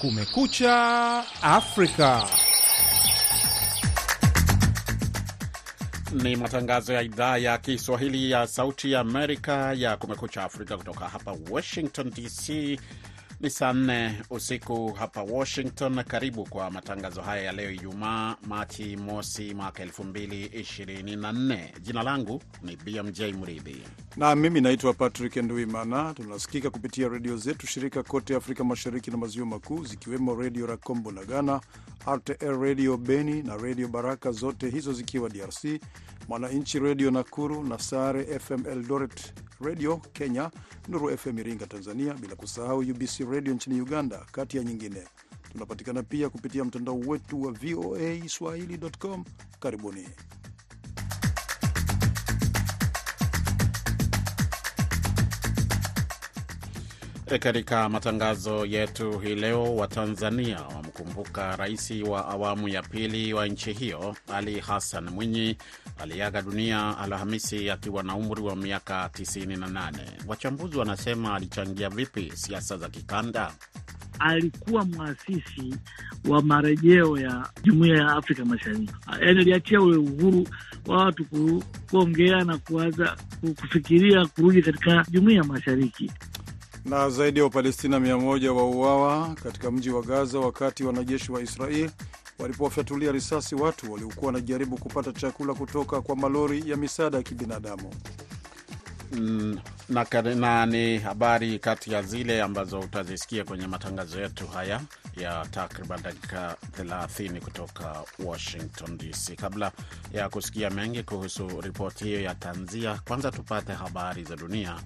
Kumekucha Afrika. Ni matangazo ya idhaa ya Kiswahili ya Sauti ya Amerika ya Kumekucha Afrika kutoka hapa Washington DC. Ni saa nne usiku hapa Washington. Karibu kwa matangazo haya ya leo Ijumaa, Machi mosi mwaka 2024. Jina langu ni BMJ Mridhi na mimi naitwa Patrick Nduimana. Tunasikika kupitia redio zetu shirika kote Afrika Mashariki na Maziwa Makuu, zikiwemo Redio Rakombo na Ghana, RTL Redio Beni na Redio Baraka, zote hizo zikiwa DRC, Mwananchi Redio Nakuru na Sare FM Eldoret Redio Kenya, Nuru FM Iringa Tanzania, bila kusahau UBC Redio nchini Uganda, kati ya nyingine. Tunapatikana pia kupitia mtandao wetu wa VOA Swahili.com. Karibuni. Katika matangazo yetu hii leo, Watanzania wamkumbuka rais wa awamu ya pili wa nchi hiyo Ali Hassan Mwinyi aliaga dunia Alhamisi akiwa na umri wa miaka 98. Wachambuzi wanasema alichangia vipi siasa za kikanda? Alikuwa mwasisi wa marejeo ya jumuiya ya Afrika Mashariki, yaani aliachia ule uhuru wa watu kuongea na kuanza kufikiria kurudi katika jumuiya ya mashariki na zaidi ya Wapalestina mia moja wauawa katika mji wa Gaza wakati wanajeshi wa Israel walipowafyatulia risasi watu waliokuwa wanajaribu kupata chakula kutoka kwa malori ya misaada ya kibinadamu. Mm, na, na ni habari kati ya zile ambazo utazisikia kwenye matangazo yetu haya ya takriban dakika 30 kutoka Washington DC. Kabla ya kusikia mengi kuhusu ripoti hiyo ya tanzia, kwanza tupate habari za dunia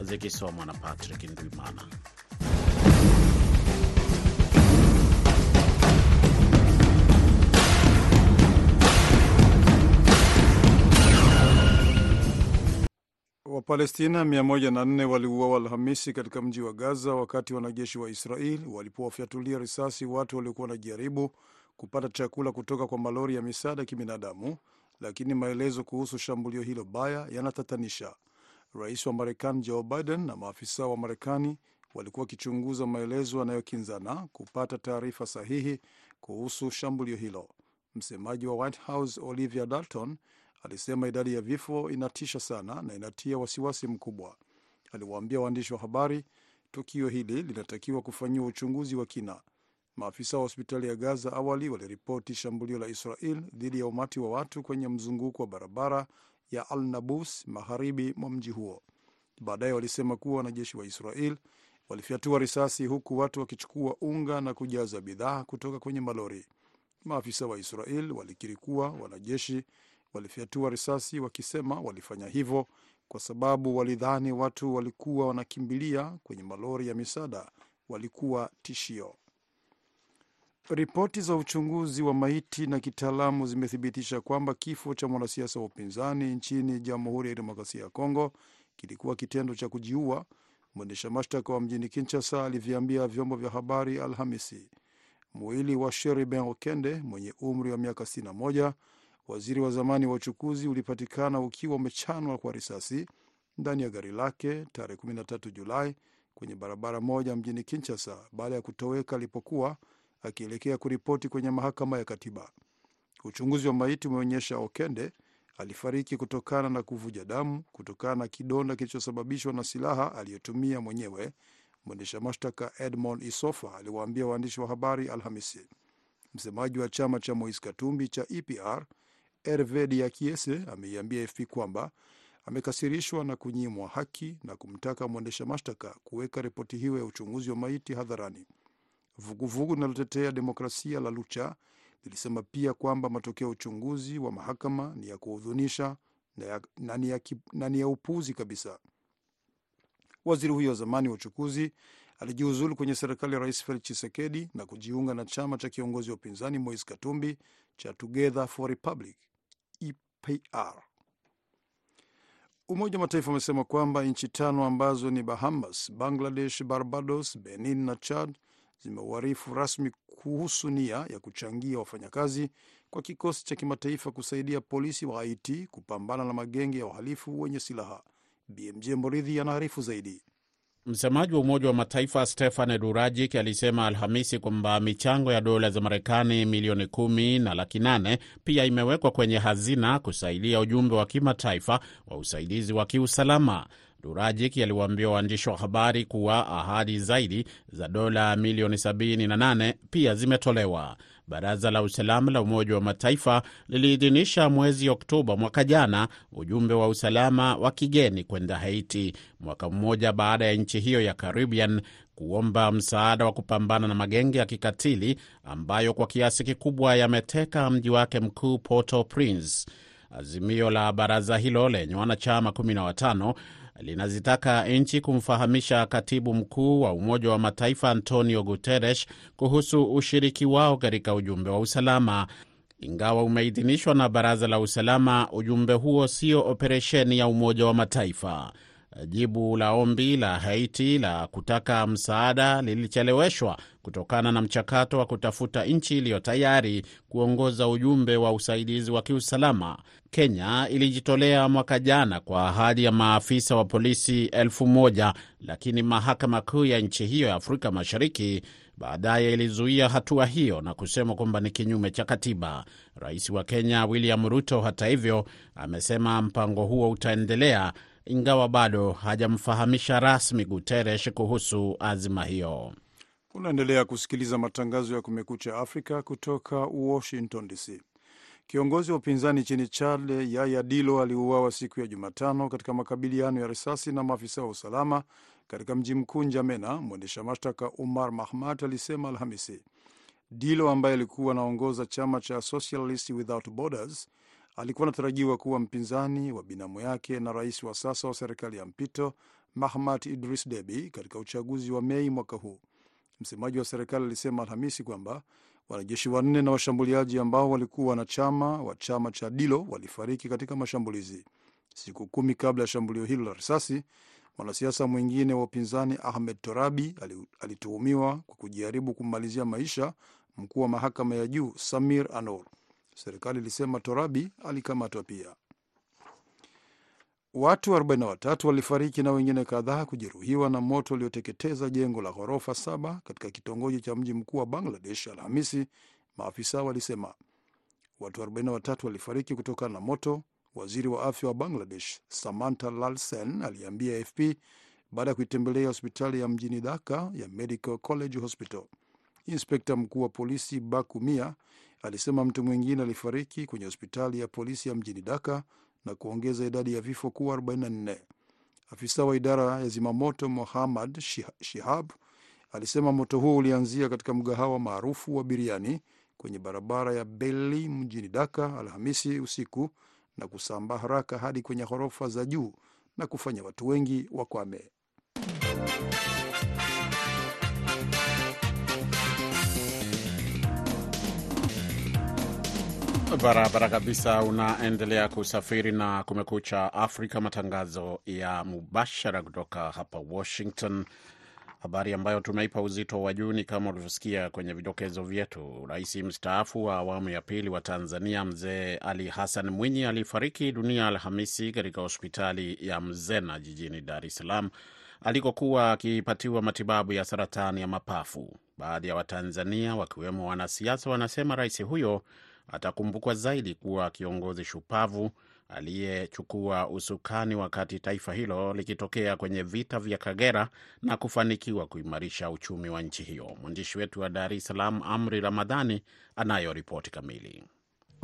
zikisomwa na Patrick Ndwimana. Wapalestina 104 waliuawa Alhamisi katika mji wa Gaza wakati wanajeshi wa Israel walipowafyatulia risasi watu waliokuwa wanajaribu kupata chakula kutoka kwa malori ya misaada ya kibinadamu, lakini maelezo kuhusu shambulio hilo baya yanatatanisha. Rais wa Marekani Joe Biden na maafisa wa Marekani walikuwa wakichunguza maelezo yanayokinzana kupata taarifa sahihi kuhusu shambulio hilo. Msemaji wa White House Olivia Dalton alisema idadi ya vifo inatisha sana na inatia wasiwasi mkubwa. Aliwaambia waandishi wa habari tukio hili linatakiwa kufanyiwa uchunguzi wa kina. Maafisa wa hospitali ya Gaza awali waliripoti shambulio la Israel dhidi ya umati wa watu kwenye mzunguko wa barabara ya Al Nabus magharibi mwa mji huo. Baadaye walisema kuwa wanajeshi wa Israel walifyatua risasi huku watu wakichukua unga na kujaza bidhaa kutoka kwenye malori. Maafisa wa Israel walikiri kuwa wanajeshi walifyatua risasi wakisema walifanya hivyo kwa sababu walidhani watu walikuwa wanakimbilia kwenye malori ya misaada walikuwa tishio. Ripoti za uchunguzi wa maiti na kitaalamu zimethibitisha kwamba kifo cha mwanasiasa wa upinzani nchini Jamhuri ya Demokrasia ya Kongo kilikuwa kitendo cha kujiua, mwendesha mashtaka wa mjini Kinshasa aliviambia vyombo vya habari Alhamisi. Mwili wa Sheriben Okende mwenye umri wa miaka 61 waziri wa zamani wa uchukuzi ulipatikana ukiwa umechanwa kwa risasi ndani ya gari lake tarehe 13 Julai kwenye barabara moja mjini Kinshasa baada ya kutoweka alipokuwa akielekea kuripoti kwenye mahakama ya katiba. Uchunguzi wa maiti umeonyesha Okende alifariki kutokana na kuvuja damu kutokana na kidonda kilichosababishwa na silaha aliyotumia mwenyewe. Mwendesha mashtaka Edmond Isofa aliwaambia waandishi wa habari Alhamisi. Msemaji wa chama cha Moise Katumbi cha EPR Herve Diakiese ameiambia AFP kwamba amekasirishwa na kunyimwa haki na kumtaka mwendesha mashtaka kuweka ripoti hiyo ya uchunguzi wa maiti hadharani. Vuguvugu linalotetea demokrasia la Lucha lilisema pia kwamba matokeo ya uchunguzi wa mahakama ni ya kuhudhunisha na ni ya upuzi kabisa. Waziri huyo wa zamani wa uchukuzi alijiuzulu kwenye serikali ya Rais Felix Tshisekedi na kujiunga na chama cha kiongozi wa upinzani Moise Katumbi cha Together for Republic EPR. Umoja wa Mataifa umesema kwamba nchi tano ambazo ni Bahamas, Bangladesh, Barbados, Benin na Chad zimeuarifu rasmi kuhusu nia ya kuchangia wafanyakazi kwa kikosi cha kimataifa kusaidia polisi wa Haiti kupambana na magenge ya uhalifu wenye silaha. BMJ Moridhi anaarifu zaidi. Msemaji wa Umoja wa Mataifa Stefan Durajik alisema Alhamisi kwamba michango ya dola za Marekani milioni kumi na laki nane pia imewekwa kwenye hazina kusaidia ujumbe wa kimataifa wa usaidizi wa kiusalama. Durajik aliwaambia waandishi wa habari kuwa ahadi zaidi za dola milioni 78 pia zimetolewa. Baraza la usalama la Umoja wa Mataifa liliidhinisha mwezi Oktoba mwaka jana ujumbe wa usalama wa kigeni kwenda Haiti, mwaka mmoja baada ya nchi hiyo ya Caribbean kuomba msaada wa kupambana na magenge ya kikatili ambayo kwa kiasi kikubwa yameteka mji wake mkuu Port-au-Prince. Azimio la baraza hilo lenye wanachama 15 linazitaka nchi kumfahamisha katibu mkuu wa Umoja wa Mataifa Antonio Guterres kuhusu ushiriki wao katika ujumbe wa usalama. Ingawa umeidhinishwa na Baraza la Usalama, ujumbe huo sio operesheni ya Umoja wa Mataifa. Jibu la ombi la Haiti la kutaka msaada lilicheleweshwa kutokana na mchakato wa kutafuta nchi iliyo tayari kuongoza ujumbe wa usaidizi wa kiusalama. Kenya ilijitolea mwaka jana kwa ahadi ya maafisa wa polisi elfu moja lakini mahakama kuu ya nchi hiyo ya Afrika Mashariki baadaye ilizuia hatua hiyo na kusema kwamba ni kinyume cha katiba. Rais wa Kenya William Ruto, hata hivyo, amesema mpango huo utaendelea ingawa bado hajamfahamisha rasmi Guterres kuhusu azima hiyo. Unaendelea kusikiliza matangazo ya Kumekucha Afrika kutoka Washington DC. Kiongozi wa upinzani nchini Chad Yaya Dilo aliuawa siku ya Jumatano katika makabiliano ya risasi na maafisa wa usalama katika mji mkuu Njamena. Mwendesha mashtaka Umar Mahmat alisema Alhamisi. Dilo ambaye alikuwa anaongoza chama cha Socialist Without Borders alikuwa anatarajiwa kuwa mpinzani wa binamu yake na rais wa sasa wa serikali ya mpito Mahmat Idris Deby katika uchaguzi wa Mei mwaka huu. Msemaji wa serikali alisema Alhamisi kwamba wanajeshi wanne na washambuliaji ambao walikuwa wanachama wa chama cha Dilo walifariki katika mashambulizi. Siku kumi kabla ya shambulio hilo la risasi, mwanasiasa mwingine wa upinzani Ahmed Torabi alituhumiwa kwa kujaribu kummalizia maisha mkuu wa mahakama ya juu Samir Anor. Serikali ilisema Torabi alikamatwa pia. Watu 43 walifariki na wengine kadhaa kujeruhiwa na moto ulioteketeza jengo la ghorofa saba katika kitongoji cha mji mkuu wa Bangladesh Alhamisi, maafisa walisema. Watu 43 walifariki kutokana na moto, waziri wa afya wa Bangladesh Samantha Lalsen aliambia AFP baada ya kuitembelea hospitali ya mjini Dhaka ya Medical College Hospital. Inspekta mkuu wa polisi Baku Mia alisema mtu mwingine alifariki kwenye hospitali ya polisi ya mjini Dhaka na kuongeza idadi ya vifo kuwa 44. Afisa wa idara ya zimamoto Muhammad Shihab alisema moto huo ulianzia katika mgahawa maarufu wa biriani kwenye barabara ya Beli mjini Daka Alhamisi usiku na kusambaa haraka hadi kwenye ghorofa za juu na kufanya watu wengi wakwame. Barabara kabisa. Unaendelea kusafiri na Kumekucha Afrika, matangazo ya mubashara kutoka hapa Washington. Habari ambayo tumeipa uzito wa juu ni kama ulivyosikia kwenye vidokezo vyetu. Rais mstaafu wa awamu ya pili wa Tanzania Mzee Ali Hassan Mwinyi alifariki dunia Alhamisi katika hospitali ya Mzena jijini Dar es Salaam alikokuwa akipatiwa matibabu ya saratani ya mapafu. Baadhi ya Watanzania wakiwemo wanasiasa wanasema rais huyo atakumbukwa zaidi kuwa kiongozi shupavu aliyechukua usukani wakati taifa hilo likitokea kwenye vita vya Kagera na kufanikiwa kuimarisha uchumi wa nchi hiyo. Mwandishi wetu wa Dar es Salaam, Amri Ramadhani, anayo ripoti kamili.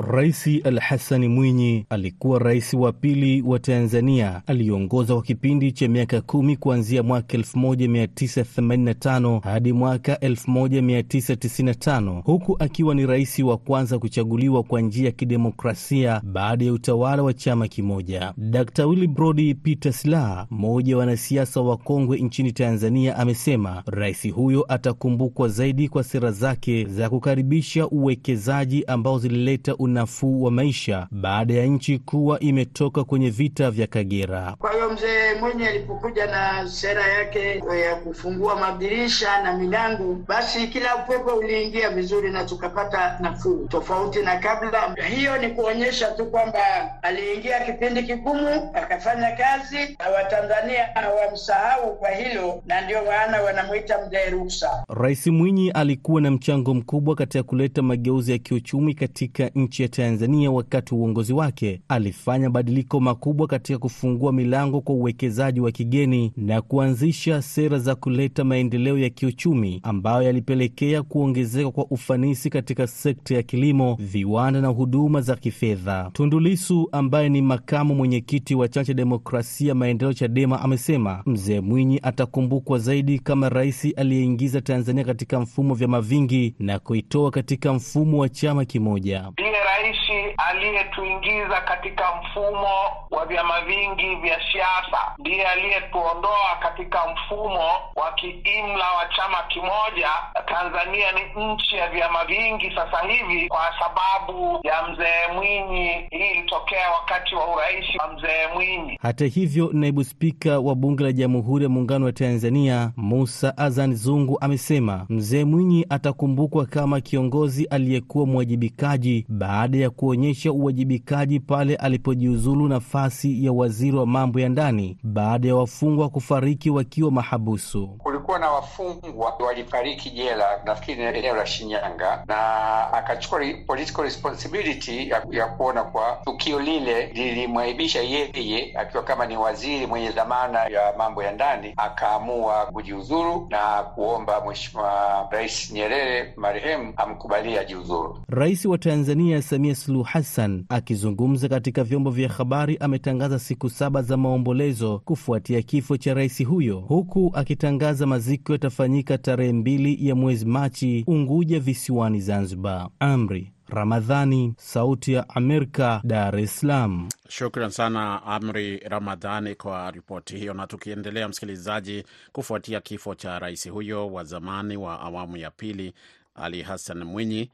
Rais Al Hassani Mwinyi alikuwa rais wa pili wa Tanzania. Aliongoza kwa kipindi cha miaka kumi kuanzia mwaka 1985 hadi mwaka 1995 huku akiwa ni rais wa kwanza kuchaguliwa kwa njia ya kidemokrasia baada ya utawala wa chama kimoja. Dr Willibrod Peter Slaa, mmoja wa wanasiasa wa kongwe nchini Tanzania, amesema rais huyo atakumbukwa zaidi kwa sera zake za kukaribisha uwekezaji ambao zilileta unafuu wa maisha baada ya nchi kuwa imetoka kwenye vita vya Kagera. Kwa hiyo mzee Mwinyi alipokuja na sera yake ya kufungua madirisha na milango, basi kila upepo uliingia vizuri na tukapata nafuu, tofauti na kabla. Hiyo ni kuonyesha tu kwamba aliingia kipindi kigumu, akafanya kazi na Watanzania hawamsahau kwa hilo, na ndio maana wanamwita mzee ruksa. Rais Mwinyi alikuwa na mchango mkubwa katika kuleta mageuzi ya kiuchumi katika nchi ya Tanzania. Wakati wa uongozi wake, alifanya mabadiliko makubwa katika kufungua milango kwa uwekezaji wa kigeni na kuanzisha sera za kuleta maendeleo ya kiuchumi ambayo yalipelekea kuongezeka kwa ufanisi katika sekta ya kilimo, viwanda na huduma za kifedha. Tundu Lissu ambaye ni makamu mwenyekiti wa chama cha demokrasia maendeleo CHADEMA amesema mzee Mwinyi atakumbukwa zaidi kama rais aliyeingiza Tanzania katika mfumo wa vyama vingi na kuitoa katika mfumo wa chama kimoja. Ndiye rais aliyetuingiza katika mfumo wa vyama vingi vya siasa, ndiye aliyetuondoa katika mfumo wa kiimla wa chama kimoja. Tanzania ni nchi ya vyama vingi sasa hivi kwa sababu ya mzee Mwinyi. Hii ilitokea wakati wa urais wa mzee Mwinyi. Hata hivyo, naibu spika wa bunge la Jamhuri ya Muungano wa Tanzania Musa Azan Zungu amesema mzee Mwinyi atakumbukwa kama kiongozi aliyekuwa mwajibikaji baada ya kuonyesha uwajibikaji pale alipojiuzulu nafasi ya waziri wa mambo ya ndani baada ya wafungwa kufariki wakiwa mahabusu. Kulikuwa na wafungwa walifariki jela, nafikiri eneo la Shinyanga, na akachukua political responsibility ya, ya kuona kwa tukio lile lilimwaibisha yeye akiwa kama ni waziri mwenye dhamana ya mambo ya ndani, akaamua kujiuzuru na kuomba Mheshimiwa Rais Nyerere marehemu amkubalie ajiuzuru. Rais wa Tanzania Samia Suluhu Hassan akizungumza katika vyombo vya habari ametangaza siku saba za maombolezo kufuatia kifo cha rais huyo, huku akitangaza maziko yatafanyika tarehe mbili ya mwezi Machi Unguja visiwani Zanzibar. Amri Ramadhani, Sauti ya Amerika, Dar es Salaam. Shukran sana Amri Ramadhani kwa ripoti hiyo. Na tukiendelea, msikilizaji, kufuatia kifo cha rais huyo wa zamani wa awamu ya pili Ali Hassan Mwinyi,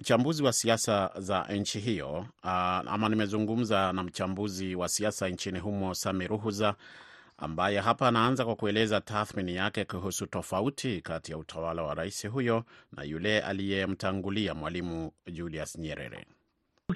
mchambuzi wa siasa za nchi hiyo uh, ama nimezungumza na mchambuzi wa siasa nchini humo Sami Ruhuza ambaye hapa anaanza kwa kueleza tathmini yake kuhusu tofauti kati ya utawala wa rais huyo na yule aliyemtangulia Mwalimu Julius Nyerere.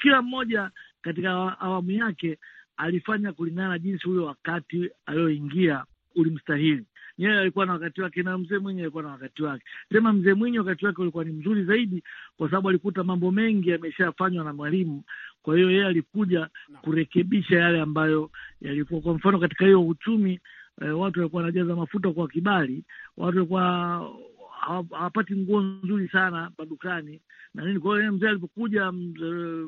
Kila mmoja katika awamu yake alifanya kulingana na jinsi ule wakati alioingia ulimstahili. Nyerere alikuwa na wakati wake na mzee Mwinyi alikuwa na wakati wake. Sema mzee Mwinyi wakati wake ulikuwa ni mzuri zaidi, kwa sababu alikuta mambo mengi yameshafanywa na Mwalimu. Kwa hiyo yeye alikuja kurekebisha yale ambayo yalikuwa, kwa mfano katika hiyo uchumi eh, watu walikuwa wanajaza mafuta kwa kibali, watu walikuwa hawapati nguo nzuri sana madukani na nini. Kwa hiyo mzee alipokuja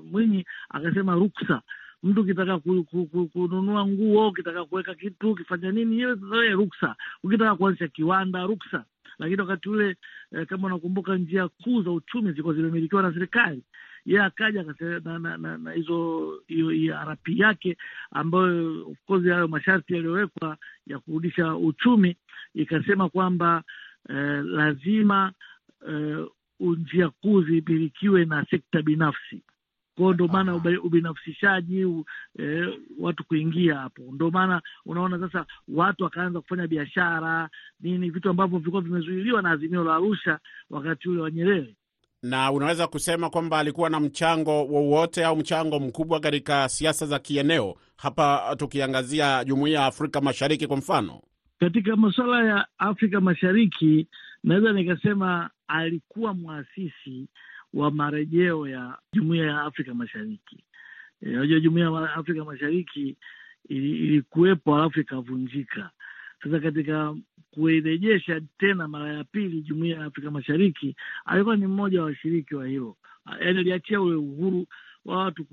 Mwinyi akasema ruksa mtu ukitaka ku, ku, ku, kununua nguo, ukitaka kuweka kitu, ukifanya nini, hiyo ruksa. Ukitaka kuanzisha kiwanda, ruksa. Lakini wakati ule eh, kama unakumbuka, njia kuu za uchumi zilikuwa zimemilikiwa na serikali. Yeye akaja na, na, na, na hizo hiyo ERP yake ambayo of course hayo masharti yaliyowekwa ya kurudisha uchumi, ikasema kwamba eh, lazima eh, njia kuu zimilikiwe na sekta binafsi. Kwao ndo maana ubinafsishaji u, e, watu kuingia hapo, ndo maana unaona sasa watu wakaanza kufanya biashara nini, vitu ambavyo vilikuwa vimezuiliwa na Azimio la Arusha wakati ule wa Nyerere. Na unaweza kusema kwamba alikuwa na mchango wowote au mchango mkubwa katika siasa za kieneo, hapa tukiangazia Jumuiya ya Afrika Mashariki kwa mfano. Katika masuala ya Afrika Mashariki, naweza nikasema alikuwa mwasisi wa marejeo ya jumuiya ya Afrika Mashariki. Unajua e, jumuiya ya Afrika Mashariki ilikuwepo alafu ikavunjika. Sasa katika kuirejesha tena mara ya pili jumuiya ya Afrika Mashariki, alikuwa ni mmoja wa washiriki wa hilo, yaani aliachia ule uhuru wa watu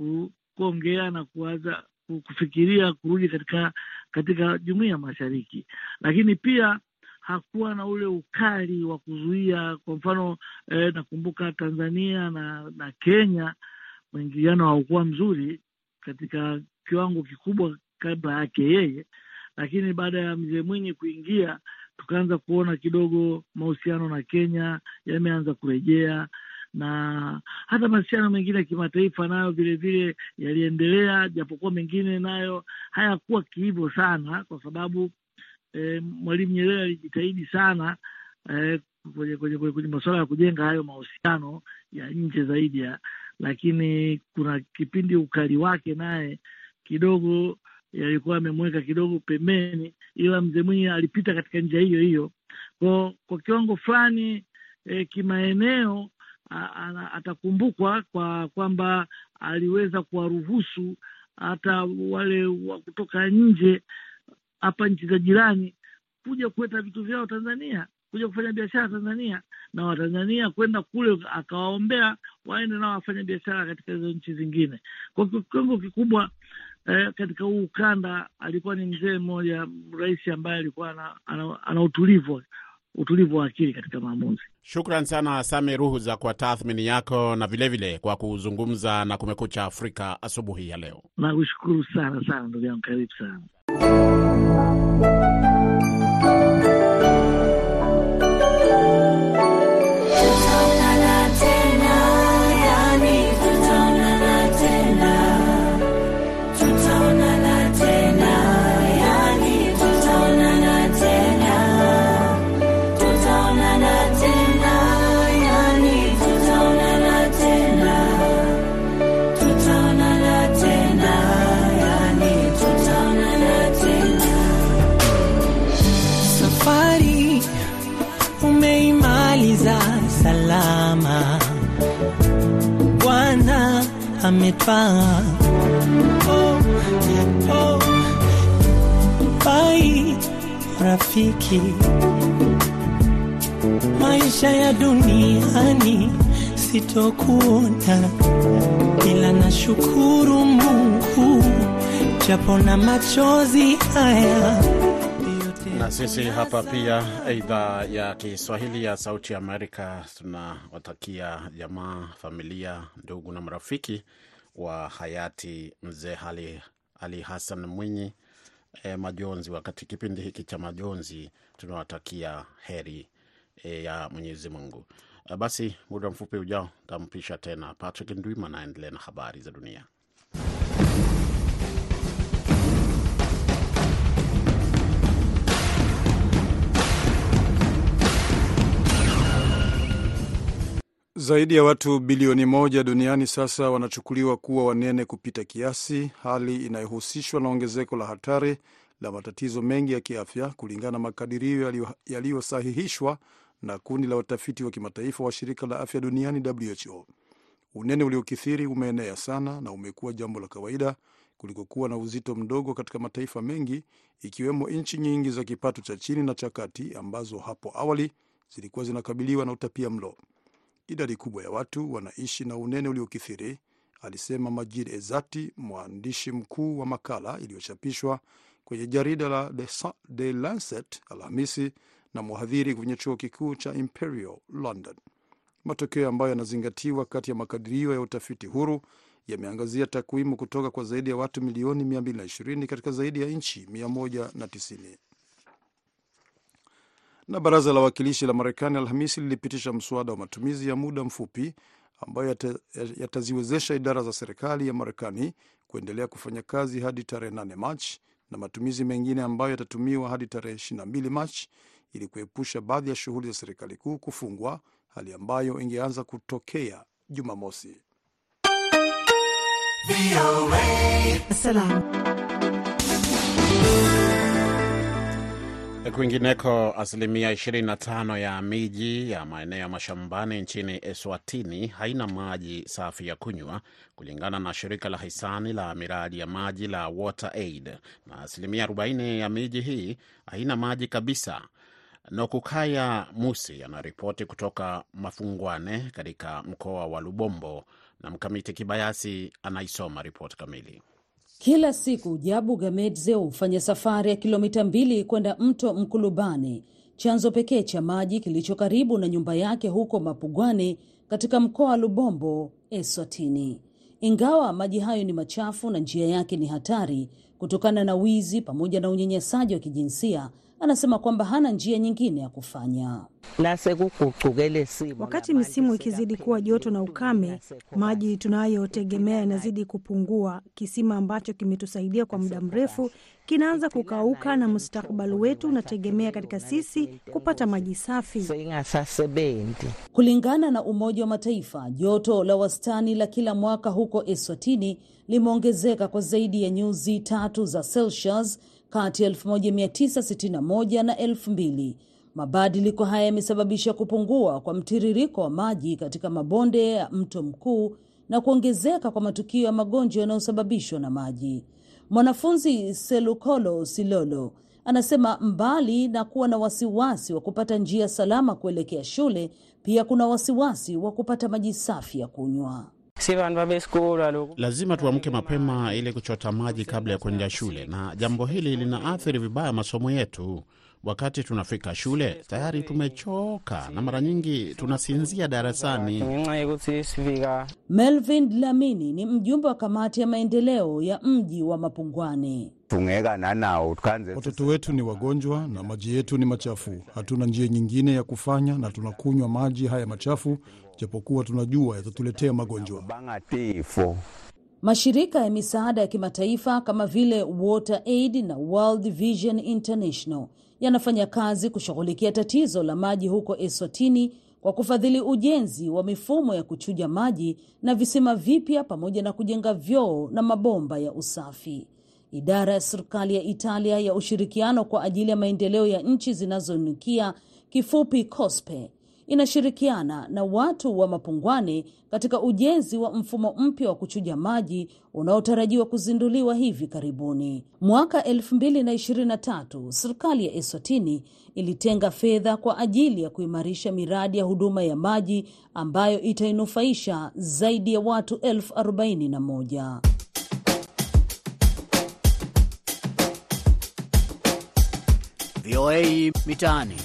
kuongea na kuanza kufikiria kurudi katika katika jumuiya ya Mashariki, lakini pia hakuwa na ule ukali wa kuzuia. Kwa mfano eh, nakumbuka Tanzania na na Kenya mwingiliano haukuwa mzuri katika kiwango kikubwa kabla yake yeye, lakini baada ya mzee Mwinyi kuingia tukaanza kuona kidogo mahusiano na Kenya yameanza kurejea na hata mahusiano mengine ya kimataifa nayo vilevile yaliendelea, japokuwa mengine nayo hayakuwa kihivyo sana, kwa sababu eh, Mwalimu Nyerere alijitahidi sana kwenye, kwenye, kwenye masuala ya kujenga hayo mahusiano ya nje zaidi ya, lakini kuna kipindi ukali wake naye kidogo yalikuwa yamemweka kidogo pembeni, ila mzee Mwinyi alipita katika njia hiyo hiyo kwa, kwa kiwango fulani e, kimaeneo atakumbukwa kwa kwamba aliweza kuwaruhusu hata wale wa kutoka nje hapa nchi za jirani kuja kuleta vitu vyao Tanzania, kuja kufanya biashara Tanzania, na Watanzania kwenda kule akawaombea waende nao wafanya biashara katika hizo nchi zingine. Kwa kiwango kikubwa eh, katika huu ukanda alikuwa ni mzee mmoja, rais ambaye alikuwa ana, ana, ana utulivu utulivu wa akili katika maamuzi. Shukran sana Sami Ruhuza kwa tathmini yako na vilevile vile kwa kuzungumza na Kumekucha Afrika asubuhi ya leo. Nakushukuru sana sana ndugu yangu, karibu sana. Sitokuona, ila nashukuru Mungu japo na machozi haya Na sisi hapa pia idhaa ya Kiswahili ya Sauti ya Amerika tunawatakia jamaa, familia, ndugu na marafiki wa hayati mzee Ali, Ali Hassan Mwinyi e, majonzi. Wakati kipindi hiki cha majonzi, tunawatakia heri e, ya Mwenyezi Mungu. E, basi muda mfupi ujao tampisha tena Patrick Ndwima anaendelea na habari za dunia. Zaidi ya watu bilioni moja duniani sasa wanachukuliwa kuwa wanene kupita kiasi, hali inayohusishwa na ongezeko la hatari la matatizo mengi ya kiafya, kulingana na makadirio yaliyo- yaliyosahihishwa na kundi la watafiti wa kimataifa wa shirika la afya duniani WHO. Unene uliokithiri umeenea sana na umekuwa jambo la kawaida kulikokuwa na uzito mdogo katika mataifa mengi, ikiwemo nchi nyingi za kipato cha chini na cha kati ambazo hapo awali zilikuwa zinakabiliwa na utapia mlo. Idadi kubwa ya watu wanaishi na unene uliokithiri, alisema Majid Ezati, mwandishi mkuu wa makala iliyochapishwa kwenye jarida la The Lancet Alhamisi na mhadhiri kwenye chuo kikuu cha Imperial London. Matokeo ambayo yanazingatiwa kati ya makadirio ya utafiti huru yameangazia takwimu kutoka kwa zaidi ya watu milioni 220 katika zaidi ya nchi 190 na baraza la wawakilishi la Marekani Alhamisi lilipitisha mswada wa matumizi ya muda mfupi ambayo yata- yataziwezesha idara za serikali ya Marekani kuendelea kufanya kazi hadi tarehe 8 Machi na matumizi mengine ambayo yatatumiwa hadi tarehe 22 Machi ili kuepusha baadhi ya shughuli za serikali kuu kufungwa, hali ambayo ingeanza kutokea Jumamosi. Kwingineko, asilimia 25 ya miji ya maeneo ya mashambani nchini Eswatini haina maji safi ya kunywa kulingana na shirika la hisani la miradi ya maji la WaterAid, na asilimia 40 ya miji hii haina maji kabisa. Nokukaya Musi anaripoti kutoka Mafungwane katika mkoa wa Lubombo, na Mkamiti Kibayasi anaisoma ripoti kamili. Kila siku Jabu Gamedze hufanya safari ya kilomita mbili kwenda mto Mkulubane, chanzo pekee cha maji kilicho karibu na nyumba yake huko Mapugwane katika mkoa wa Lubombo, Eswatini. Ingawa maji hayo ni machafu na njia yake ni hatari, kutokana na wizi pamoja na unyanyasaji wa kijinsia, anasema kwamba hana njia nyingine ya kufanya. Wakati misimu ikizidi kuwa joto na ukame, maji tunayotegemea yanazidi kupungua. Kisima ambacho kimetusaidia kwa muda mrefu kinaanza kukauka, na mustakabali wetu unategemea katika sisi kupata maji safi. Kulingana na Umoja wa Mataifa, joto la wastani la kila mwaka huko Eswatini limeongezeka kwa zaidi ya nyuzi tatu za Celsius kati ya 1961 na 2000. Mabadiliko haya yamesababisha kupungua kwa mtiririko wa maji katika mabonde ya mto mkuu na kuongezeka kwa matukio ya magonjwa yanayosababishwa na maji. Mwanafunzi Selukolo Silolo anasema mbali na kuwa na wasiwasi wa kupata njia salama kuelekea shule, pia kuna wasiwasi wa kupata maji safi ya kunywa. Lazima tuamke mapema ili kuchota maji kabla ya kwenda shule, na jambo hili linaathiri vibaya masomo yetu. Wakati tunafika shule tayari tumechoka na mara nyingi tunasinzia darasani. Melvin Dlamini ni mjumbe wa kamati ya maendeleo ya mji wa Mapungwani. Watoto wetu ni wagonjwa na maji yetu ni machafu. Hatuna njia nyingine ya kufanya, na tunakunywa maji haya machafu, japokuwa tunajua yatatuletea magonjwa. Mashirika ya misaada ya kimataifa kama vile Water Aid na World Vision International yanafanya kazi kushughulikia tatizo la maji huko Eswatini kwa kufadhili ujenzi wa mifumo ya kuchuja maji na visima vipya pamoja na kujenga vyoo na mabomba ya usafi. Idara ya serikali ya Italia ya ushirikiano kwa ajili ya maendeleo ya nchi zinazonukia, kifupi COSPE, inashirikiana na watu wa Mapungwane katika ujenzi wa mfumo mpya wa kuchuja maji unaotarajiwa kuzinduliwa hivi karibuni. Mwaka 2023 serikali ya Eswatini ilitenga fedha kwa ajili ya kuimarisha miradi ya huduma ya maji ambayo itainufaisha zaidi ya watu elfu arobaini na moja. VOA Mitaani.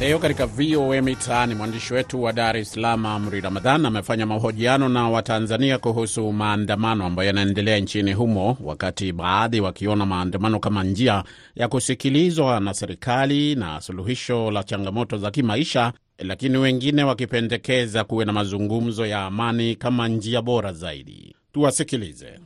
Leo katika VOA Mitaani, mwandishi wetu wa Dar es Salaam Amri Ramadhan amefanya mahojiano na Watanzania kuhusu maandamano ambayo yanaendelea nchini humo, wakati baadhi wakiona maandamano kama njia ya kusikilizwa na serikali na suluhisho la changamoto za kimaisha, lakini wengine wakipendekeza kuwe na mazungumzo ya amani kama njia bora zaidi. Tuwasikilize.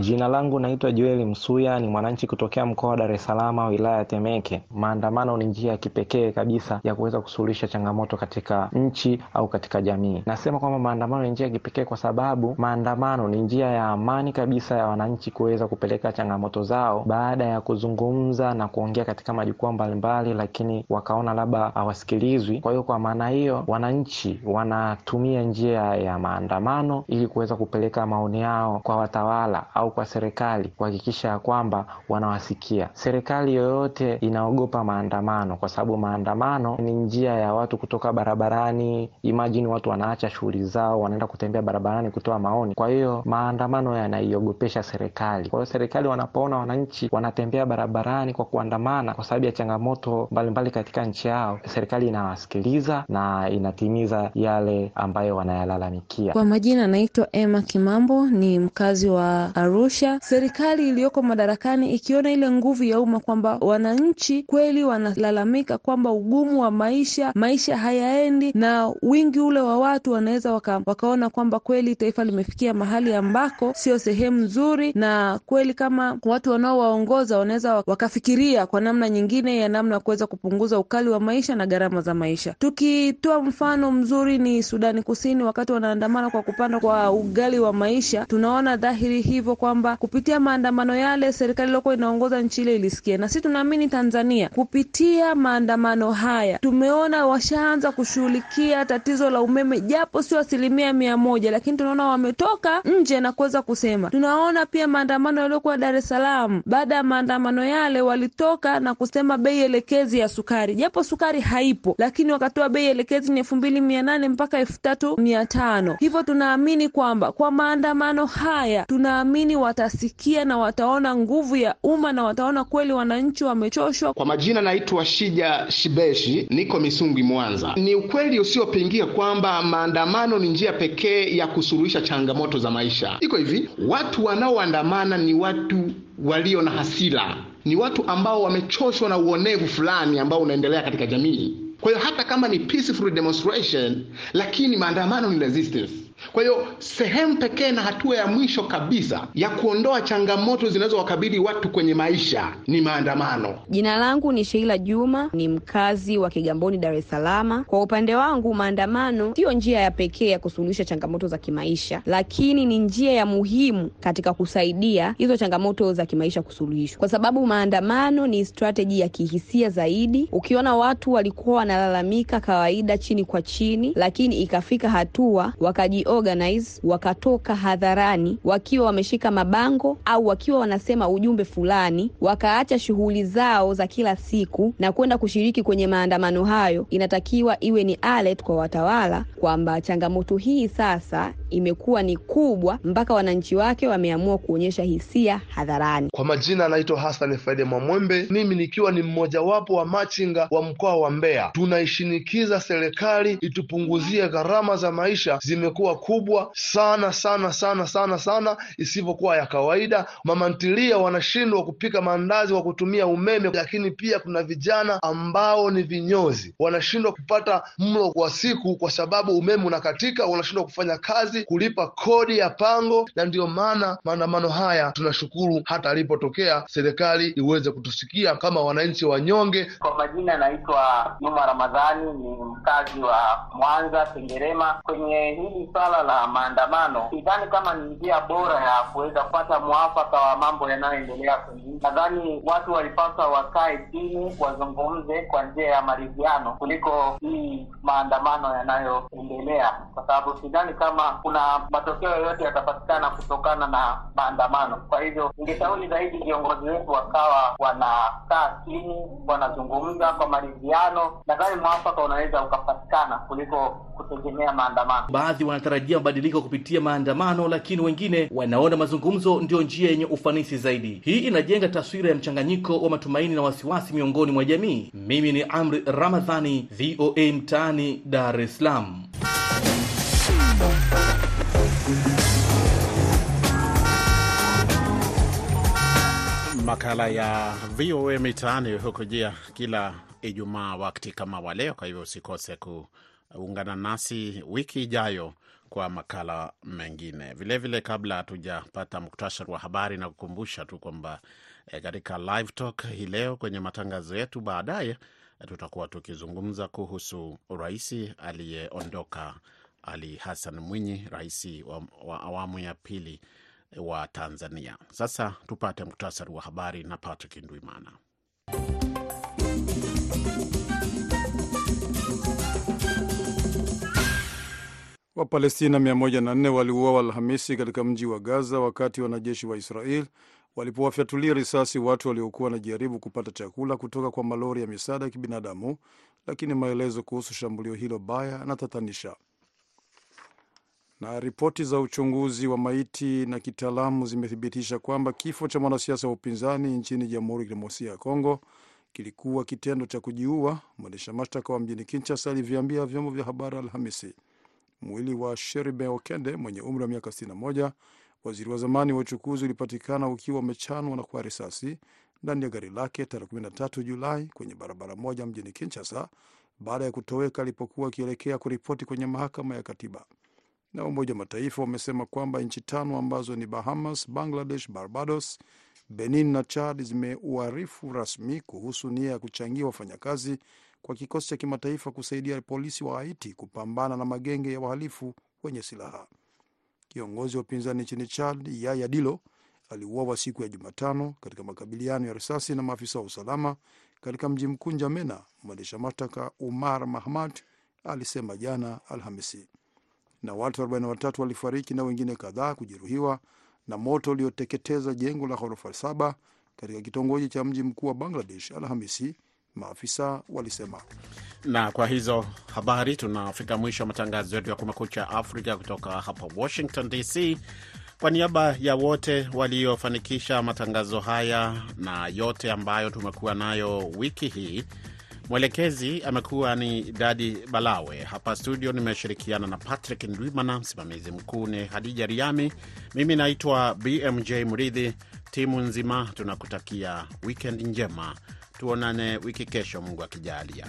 Jina langu naitwa Joel Msuya, ni mwananchi kutokea mkoa wa Dar es Salaam, wilaya ya Temeke. Maandamano ni njia ya kipekee kabisa ya kuweza kusuluhisha changamoto katika nchi au katika jamii. Nasema kwamba maandamano ni njia ya kipekee kwa sababu maandamano ni njia ya amani kabisa ya wananchi kuweza kupeleka changamoto zao baada ya kuzungumza na kuongea katika majukwaa mbalimbali, lakini wakaona labda hawasikilizwi. Kwa hiyo kwa maana hiyo, wananchi wanatumia njia ya maandamano ili kuweza kupeleka maoni yao kwa watawala au kwa serikali kuhakikisha ya kwamba wanawasikia. Serikali yoyote inaogopa maandamano, kwa sababu maandamano ni njia ya watu kutoka barabarani. Imajini watu wanaacha shughuli zao, wanaenda kutembea barabarani kutoa maoni. Kwa hiyo maandamano yanaiogopesha serikali. Kwa hiyo serikali wanapoona wananchi wanatembea barabarani kwa kuandamana kwa sababu ya changamoto mbalimbali mbali katika nchi yao, serikali inawasikiliza na inatimiza yale ambayo wanayalalamikia. Kwa majina anaitwa Emma Kimambo, ni mkazi wa Arusha. Serikali iliyoko madarakani ikiona ile nguvu ya umma kwamba wananchi kweli wanalalamika kwamba ugumu wa maisha, maisha hayaendi, na wingi ule wa watu wanaweza waka, wakaona kwamba kweli taifa limefikia mahali ambako sio sehemu nzuri, na kweli kama watu wanaowaongoza wanaweza wakafikiria kwa namna nyingine ya namna ya kuweza kupunguza ukali wa maisha na gharama za maisha. Tukitoa mfano mzuri ni Sudani Kusini, wakati wanaandamana kwa kupanda kwa ugali wa maisha, tunaona dhahiri hivyo kwamba kupitia maandamano yale serikali iliyokuwa inaongoza nchi ile ilisikia, na sisi tunaamini Tanzania kupitia maandamano haya tumeona washaanza kushughulikia tatizo la umeme, japo sio asilimia mia moja, lakini tunaona wametoka nje na kuweza kusema. Tunaona pia maandamano yaliyokuwa Dar es Salaam, baada ya maandamano yale walitoka na kusema bei elekezi ya sukari, japo sukari haipo, lakini wakatoa bei elekezi ni elfu mbili mia nane mpaka elfu tatu mia tano. Hivyo tunaamini kwamba kwa maandamano haya tunaamini naamini watasikia na wataona nguvu ya umma na wataona kweli wananchi wamechoshwa. Kwa majina naitwa Shija Shibeshi, niko Misungwi, Mwanza. Ni ukweli usiopingia kwamba maandamano ni njia pekee ya kusuluhisha changamoto za maisha. Iko hivi, watu wanaoandamana ni watu walio na hasira, ni watu ambao wamechoshwa na uonevu fulani ambao unaendelea katika jamii. Kwa hiyo hata kama ni peaceful demonstration, lakini maandamano ni resistance. Kwa hiyo sehemu pekee na hatua ya mwisho kabisa ya kuondoa changamoto zinazowakabili watu kwenye maisha ni maandamano. Jina langu ni Sheila Juma, ni mkazi wa Kigamboni, Dar es Salaam. Kwa upande wangu, maandamano siyo njia ya pekee ya kusuluhisha changamoto za kimaisha, lakini ni njia ya muhimu katika kusaidia hizo changamoto za kimaisha kusuluhishwa, kwa sababu maandamano ni strateji ya kihisia zaidi. Ukiona watu walikuwa wanalalamika kawaida, chini kwa chini, lakini ikafika hatua wakaji organize wakatoka hadharani wakiwa wameshika mabango au wakiwa wanasema ujumbe fulani, wakaacha shughuli zao za kila siku na kwenda kushiriki kwenye maandamano hayo, inatakiwa iwe ni alert kwa watawala kwamba changamoto hii sasa imekuwa ni kubwa mpaka wananchi wake wameamua kuonyesha hisia hadharani. Kwa majina anaitwa Hassan Faide Mwamwembe, mimi nikiwa ni mmojawapo wa machinga wa mkoa wa Mbeya. Tunaishinikiza serikali itupunguzie gharama za maisha, zimekuwa kubwa sana sana sana sana sana, isivyokuwa ya kawaida. Mama ntilia wanashindwa kupika maandazi kwa kutumia umeme, lakini pia kuna vijana ambao ni vinyozi wanashindwa kupata mlo kwa siku kwa sababu umeme unakatika, wanashindwa kufanya kazi, kulipa kodi ya pango, na ndiyo maana maandamano haya tunashukuru hata alipotokea serikali iweze kutusikia kama wananchi wanyonge. Kwa majina naitwa Juma Ramadhani, ni mkazi wa Mwanza Sengerema. Kwenye hili swala la maandamano, sidhani kama ni njia bora ya kuweza kupata mwafaka wa mambo yanayoendelea kwenye. Nadhani watu walipaswa wakae chini, wazungumze kwa njia ya maridhiano kuliko hii maandamano yanayoendelea, kwa sababu sidhani kama kuna matokeo yoyote yatapatikana kutokana na maandamano. Kwa hivyo, ningeshauri zaidi viongozi wetu wakawa wanakaa chini, wanazungumza kwa maridhiano. Nadhani mwafaka unaweza ukapatikana kuliko kutegemea maandamano. Baadhi wanatarajia mabadiliko kupitia maandamano, lakini wengine wanaona mazungumzo ndio njia yenye ufanisi zaidi. Hii inajenga taswira ya mchanganyiko wa matumaini na wasiwasi miongoni mwa jamii. Mimi ni Amri Ramadhani, VOA Mtaani, Dar es Salaam. Makala ya VOA Mitaani hukujia kila Ijumaa wakati kama wa leo. Kwa hivyo usikose kuungana nasi wiki ijayo kwa makala mengine. Vilevile vile, kabla hatujapata muktasari wa habari, na kukumbusha tu kwamba e, katika live talk hii leo kwenye matangazo yetu baadaye e, tutakuwa tukizungumza kuhusu rais aliyeondoka Ali Hassan Mwinyi, rais wa, wa awamu ya pili wa Tanzania. Sasa tupate muktasari wa habari na Patrick Ndwimana. Wapalestina 104 waliuawa Alhamisi katika mji wa Gaza wakati wanajeshi wa Israel walipowafyatulia risasi watu waliokuwa wanajaribu kupata chakula kutoka kwa malori ya misaada ya kibinadamu, lakini maelezo kuhusu shambulio hilo baya yanatatanisha. Na ripoti za uchunguzi wa maiti na kitaalamu zimethibitisha kwamba kifo cha mwanasiasa wa upinzani nchini Jamhuri ya Kidemokrasia ya Kongo kilikuwa kitendo cha kujiua, mwendesha mashtaka wa mjini Kinshasa alivyoambia vyombo vya habari Alhamisi. Mwili wa Sheribe Okende mwenye umri wa miaka 61, waziri wa zamani wa uchukuzi, ulipatikana ukiwa umechanwa na kwa risasi ndani ya gari lake tarehe 13 Julai kwenye barabara moja mjini Kinshasa baada ya kutoweka alipokuwa akielekea kuripoti kwenye mahakama ya katiba. Na Umoja wa Mataifa wamesema kwamba nchi tano ambazo ni Bahamas, Bangladesh, Barbados, Benin na Chad zimeuarifu rasmi kuhusu nia ya kuchangia wafanyakazi kwa kikosi cha kimataifa kusaidia polisi wa Haiti kupambana na magenge ya wahalifu wenye silaha. Kiongozi wa upinzani nchini Chad, Yaya Dilo, aliuawa siku ya Jumatano katika makabiliano ya risasi na maafisa wa usalama katika mji mkuu Njamena, mwendesha mashtaka Umar Mahmad alisema jana Alhamisi. Na watu 43 walifariki na wengine kadhaa kujeruhiwa na moto ulioteketeza jengo la ghorofa saba katika kitongoji cha mji mkuu wa Bangladesh Alhamisi, maafisa walisema. Na kwa hizo habari tunafika mwisho wa matangazo yetu ya Kumekucha Afrika kutoka hapa Washington DC. Kwa niaba ya wote waliofanikisha matangazo haya na yote ambayo tumekuwa nayo wiki hii, mwelekezi amekuwa ni Dadi Balawe. Hapa studio nimeshirikiana na Patrick Ndwimana, msimamizi mkuu ni Hadija Riami, mimi naitwa BMJ Mridhi. Timu nzima tunakutakia wikend njema, tuonane wiki kesho, Mungu akijalia.